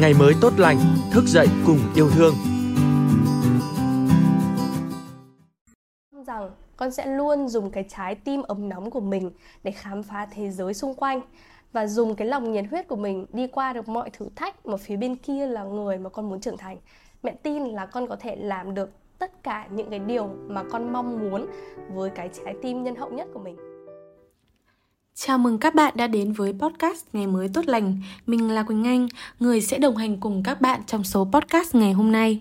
ngày mới tốt lành, thức dậy cùng yêu thương. rằng con sẽ luôn dùng cái trái tim ấm nóng của mình để khám phá thế giới xung quanh và dùng cái lòng nhiệt huyết của mình đi qua được mọi thử thách mà phía bên kia là người mà con muốn trưởng thành. Mẹ tin là con có thể làm được tất cả những cái điều mà con mong muốn với cái trái tim nhân hậu nhất của mình. Chào mừng các bạn đã đến với podcast Ngày mới tốt lành. Mình là Quỳnh Anh, người sẽ đồng hành cùng các bạn trong số podcast ngày hôm nay.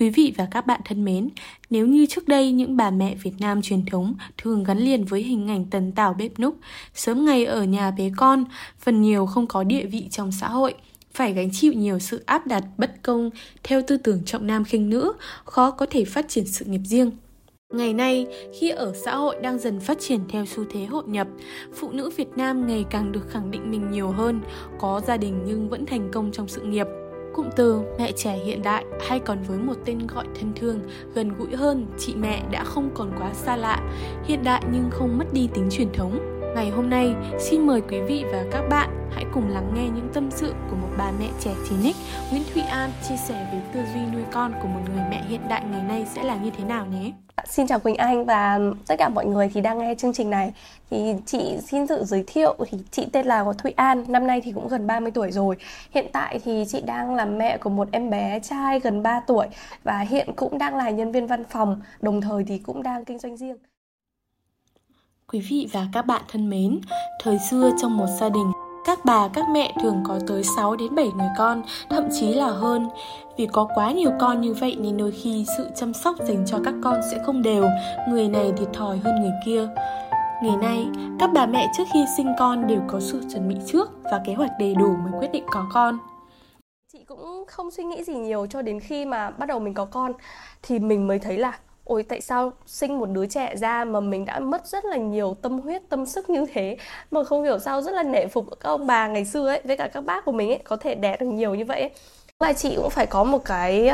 Quý vị và các bạn thân mến, nếu như trước đây những bà mẹ Việt Nam truyền thống thường gắn liền với hình ảnh tần tảo bếp núc, sớm ngày ở nhà bé con, phần nhiều không có địa vị trong xã hội, phải gánh chịu nhiều sự áp đặt bất công theo tư tưởng trọng nam khinh nữ, khó có thể phát triển sự nghiệp riêng. Ngày nay, khi ở xã hội đang dần phát triển theo xu thế hội nhập, phụ nữ Việt Nam ngày càng được khẳng định mình nhiều hơn, có gia đình nhưng vẫn thành công trong sự nghiệp. Cụm từ mẹ trẻ hiện đại hay còn với một tên gọi thân thương, gần gũi hơn, chị mẹ đã không còn quá xa lạ, hiện đại nhưng không mất đi tính truyền thống. Ngày hôm nay, xin mời quý vị và các bạn hãy cùng lắng nghe những tâm sự của một bà mẹ trẻ 9X, Nguyễn Thụy An chia sẻ về tư duy nuôi con của một người mẹ hiện đại ngày nay sẽ là như thế nào nhé. Xin chào Quỳnh Anh và tất cả mọi người thì đang nghe chương trình này. Thì chị xin tự giới thiệu thì chị tên là Thụy An, năm nay thì cũng gần 30 tuổi rồi. Hiện tại thì chị đang là mẹ của một em bé trai gần 3 tuổi và hiện cũng đang là nhân viên văn phòng, đồng thời thì cũng đang kinh doanh riêng. Quý vị và các bạn thân mến, thời xưa trong một gia đình, các bà, các mẹ thường có tới 6 đến 7 người con, thậm chí là hơn. Vì có quá nhiều con như vậy nên đôi khi sự chăm sóc dành cho các con sẽ không đều, người này thiệt thòi hơn người kia. Ngày nay, các bà mẹ trước khi sinh con đều có sự chuẩn bị trước và kế hoạch đầy đủ mới quyết định có con. Chị cũng không suy nghĩ gì nhiều cho đến khi mà bắt đầu mình có con thì mình mới thấy là ôi tại sao sinh một đứa trẻ ra mà mình đã mất rất là nhiều tâm huyết tâm sức như thế? Mà không hiểu sao rất là nể phục các ông bà ngày xưa ấy với cả các bác của mình ấy có thể đẻ được nhiều như vậy ấy. là chị cũng phải có một cái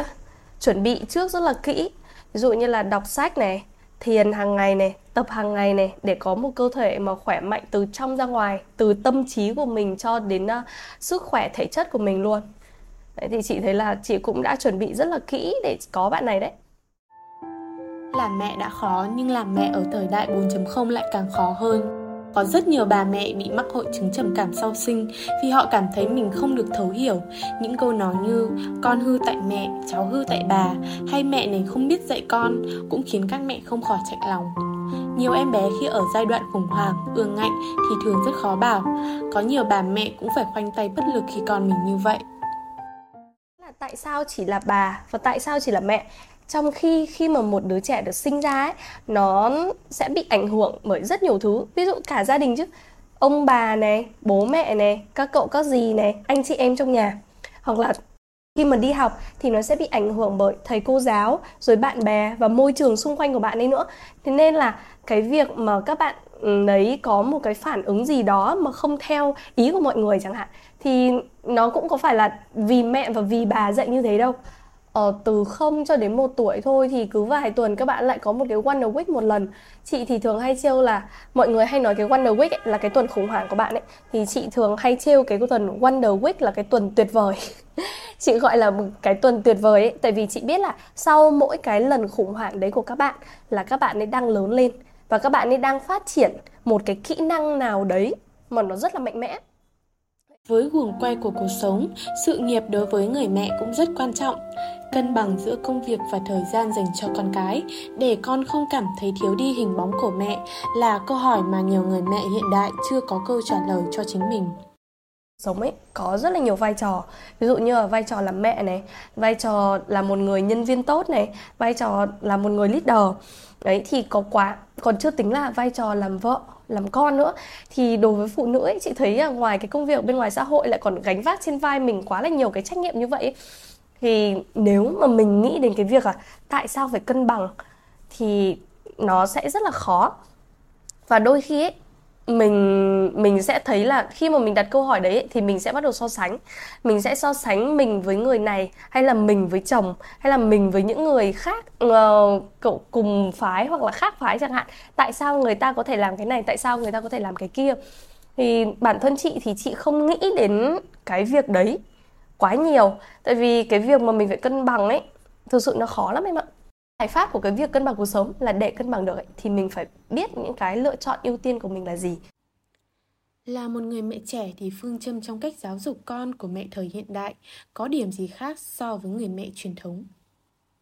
chuẩn bị trước rất là kỹ. Ví dụ như là đọc sách này thiền hàng ngày này tập hàng ngày này để có một cơ thể mà khỏe mạnh từ trong ra ngoài từ tâm trí của mình cho đến uh, sức khỏe thể chất của mình luôn. Đấy thì chị thấy là chị cũng đã chuẩn bị rất là kỹ để có bạn này đấy làm mẹ đã khó nhưng làm mẹ ở thời đại 4.0 lại càng khó hơn. Có rất nhiều bà mẹ bị mắc hội chứng trầm cảm sau sinh vì họ cảm thấy mình không được thấu hiểu. Những câu nói như con hư tại mẹ, cháu hư tại bà hay mẹ này không biết dạy con cũng khiến các mẹ không khỏi chạnh lòng. Nhiều em bé khi ở giai đoạn khủng hoảng, ương ngạnh thì thường rất khó bảo. Có nhiều bà mẹ cũng phải khoanh tay bất lực khi con mình như vậy. Là tại sao chỉ là bà và tại sao chỉ là mẹ? Trong khi khi mà một đứa trẻ được sinh ra ấy, nó sẽ bị ảnh hưởng bởi rất nhiều thứ. Ví dụ cả gia đình chứ. Ông bà này, bố mẹ này, các cậu, các dì này, anh chị em trong nhà. Hoặc là khi mà đi học thì nó sẽ bị ảnh hưởng bởi thầy cô giáo, rồi bạn bè và môi trường xung quanh của bạn ấy nữa. Thế nên là cái việc mà các bạn ừ, đấy có một cái phản ứng gì đó mà không theo ý của mọi người chẳng hạn, thì nó cũng có phải là vì mẹ và vì bà dạy như thế đâu ờ, từ 0 cho đến 1 tuổi thôi thì cứ vài tuần các bạn lại có một cái Wonder Week một lần. Chị thì thường hay trêu là mọi người hay nói cái Wonder Week ấy, là cái tuần khủng hoảng của bạn ấy. Thì chị thường hay trêu cái tuần Wonder Week là cái tuần tuyệt vời. Chị gọi là một cái tuần tuyệt vời ấy tại vì chị biết là sau mỗi cái lần khủng hoảng đấy của các bạn là các bạn ấy đang lớn lên và các bạn ấy đang phát triển một cái kỹ năng nào đấy mà nó rất là mạnh mẽ với guồng quay của cuộc sống, sự nghiệp đối với người mẹ cũng rất quan trọng. Cân bằng giữa công việc và thời gian dành cho con cái để con không cảm thấy thiếu đi hình bóng của mẹ là câu hỏi mà nhiều người mẹ hiện đại chưa có câu trả lời cho chính mình. Sống ấy có rất là nhiều vai trò. Ví dụ như là vai trò làm mẹ này vai trò là một người nhân viên tốt này vai trò là một người leader. Đấy thì có quá còn chưa tính là vai trò làm vợ làm con nữa. Thì đối với phụ nữ ấy, chị thấy là ngoài cái công việc bên ngoài xã hội lại còn gánh vác trên vai mình quá là nhiều cái trách nhiệm như vậy thì nếu mà mình nghĩ đến cái việc là tại sao phải cân bằng thì nó sẽ rất là khó. Và đôi khi ấy mình mình sẽ thấy là khi mà mình đặt câu hỏi đấy thì mình sẽ bắt đầu so sánh. Mình sẽ so sánh mình với người này, hay là mình với chồng, hay là mình với những người khác ờ, cậu cùng phái hoặc là khác phái chẳng hạn. Tại sao người ta có thể làm cái này, tại sao người ta có thể làm cái kia? Thì bản thân chị thì chị không nghĩ đến cái việc đấy quá nhiều. Tại vì cái việc mà mình phải cân bằng ấy, thực sự nó khó lắm em ạ giải pháp của cái việc cân bằng cuộc sống là để cân bằng được ấy, thì mình phải biết những cái lựa chọn ưu tiên của mình là gì. Là một người mẹ trẻ thì phương châm trong cách giáo dục con của mẹ thời hiện đại có điểm gì khác so với người mẹ truyền thống?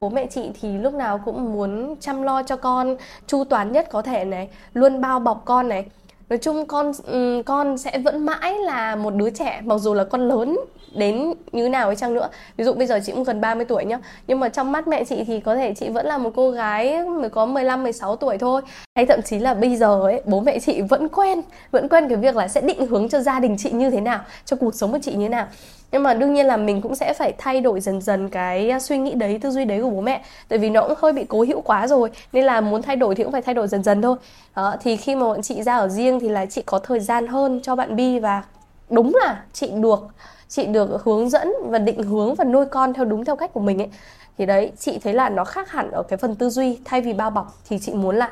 Bố mẹ chị thì lúc nào cũng muốn chăm lo cho con chu toàn nhất có thể này luôn bao bọc con này nói chung con ừ, con sẽ vẫn mãi là một đứa trẻ, mặc dù là con lớn đến như nào ấy chăng nữa. Ví dụ bây giờ chị cũng gần 30 tuổi nhá. Nhưng mà trong mắt mẹ chị thì có thể chị vẫn là một cô gái mới có 15 16 tuổi thôi. Hay thậm chí là bây giờ ấy, bố mẹ chị vẫn quen vẫn quen cái việc là sẽ định hướng cho gia đình chị như thế nào, cho cuộc sống của chị như thế nào nhưng mà đương nhiên là mình cũng sẽ phải thay đổi dần dần cái à, suy nghĩ đấy, tư duy đấy của bố mẹ. Tại vì nó cũng hơi bị cố hữu quá rồi, nên là muốn thay đổi thì cũng phải thay đổi dần dần thôi. Đó, thì khi mà bọn chị ra ở riêng thì là chị có thời gian hơn cho bạn bi và đúng là chị được chị được hướng dẫn và định hướng và nuôi con theo đúng theo cách của mình ấy. Thì đấy, chị thấy là nó khác hẳn ở cái phần tư duy. Thay vì bao bọc thì chị muốn là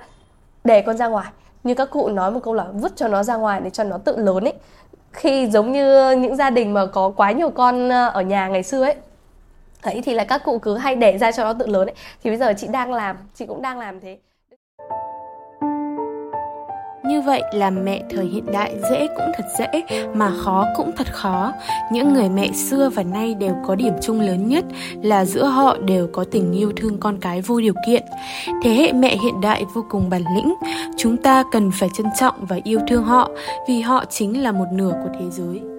để con ra ngoài. Như các cụ nói một câu là vứt cho nó ra ngoài để cho nó tự lớn ấy khi giống như những gia đình mà có quá nhiều con ờ, ở nhà ngày xưa ấy. Ấy thì là các cụ cứ hay để ra cho nó tự lớn ấy. Thì bây giờ chị đang làm, chị cũng đang làm thế như vậy làm mẹ thời hiện đại dễ cũng thật dễ mà khó cũng thật khó. Những người mẹ xưa và nay đều có điểm chung lớn nhất là giữa họ đều có tình yêu thương con cái vô điều kiện. Thế hệ mẹ hiện đại vô cùng bản lĩnh, chúng ta cần phải trân trọng và yêu thương họ vì họ chính là một nửa của thế giới.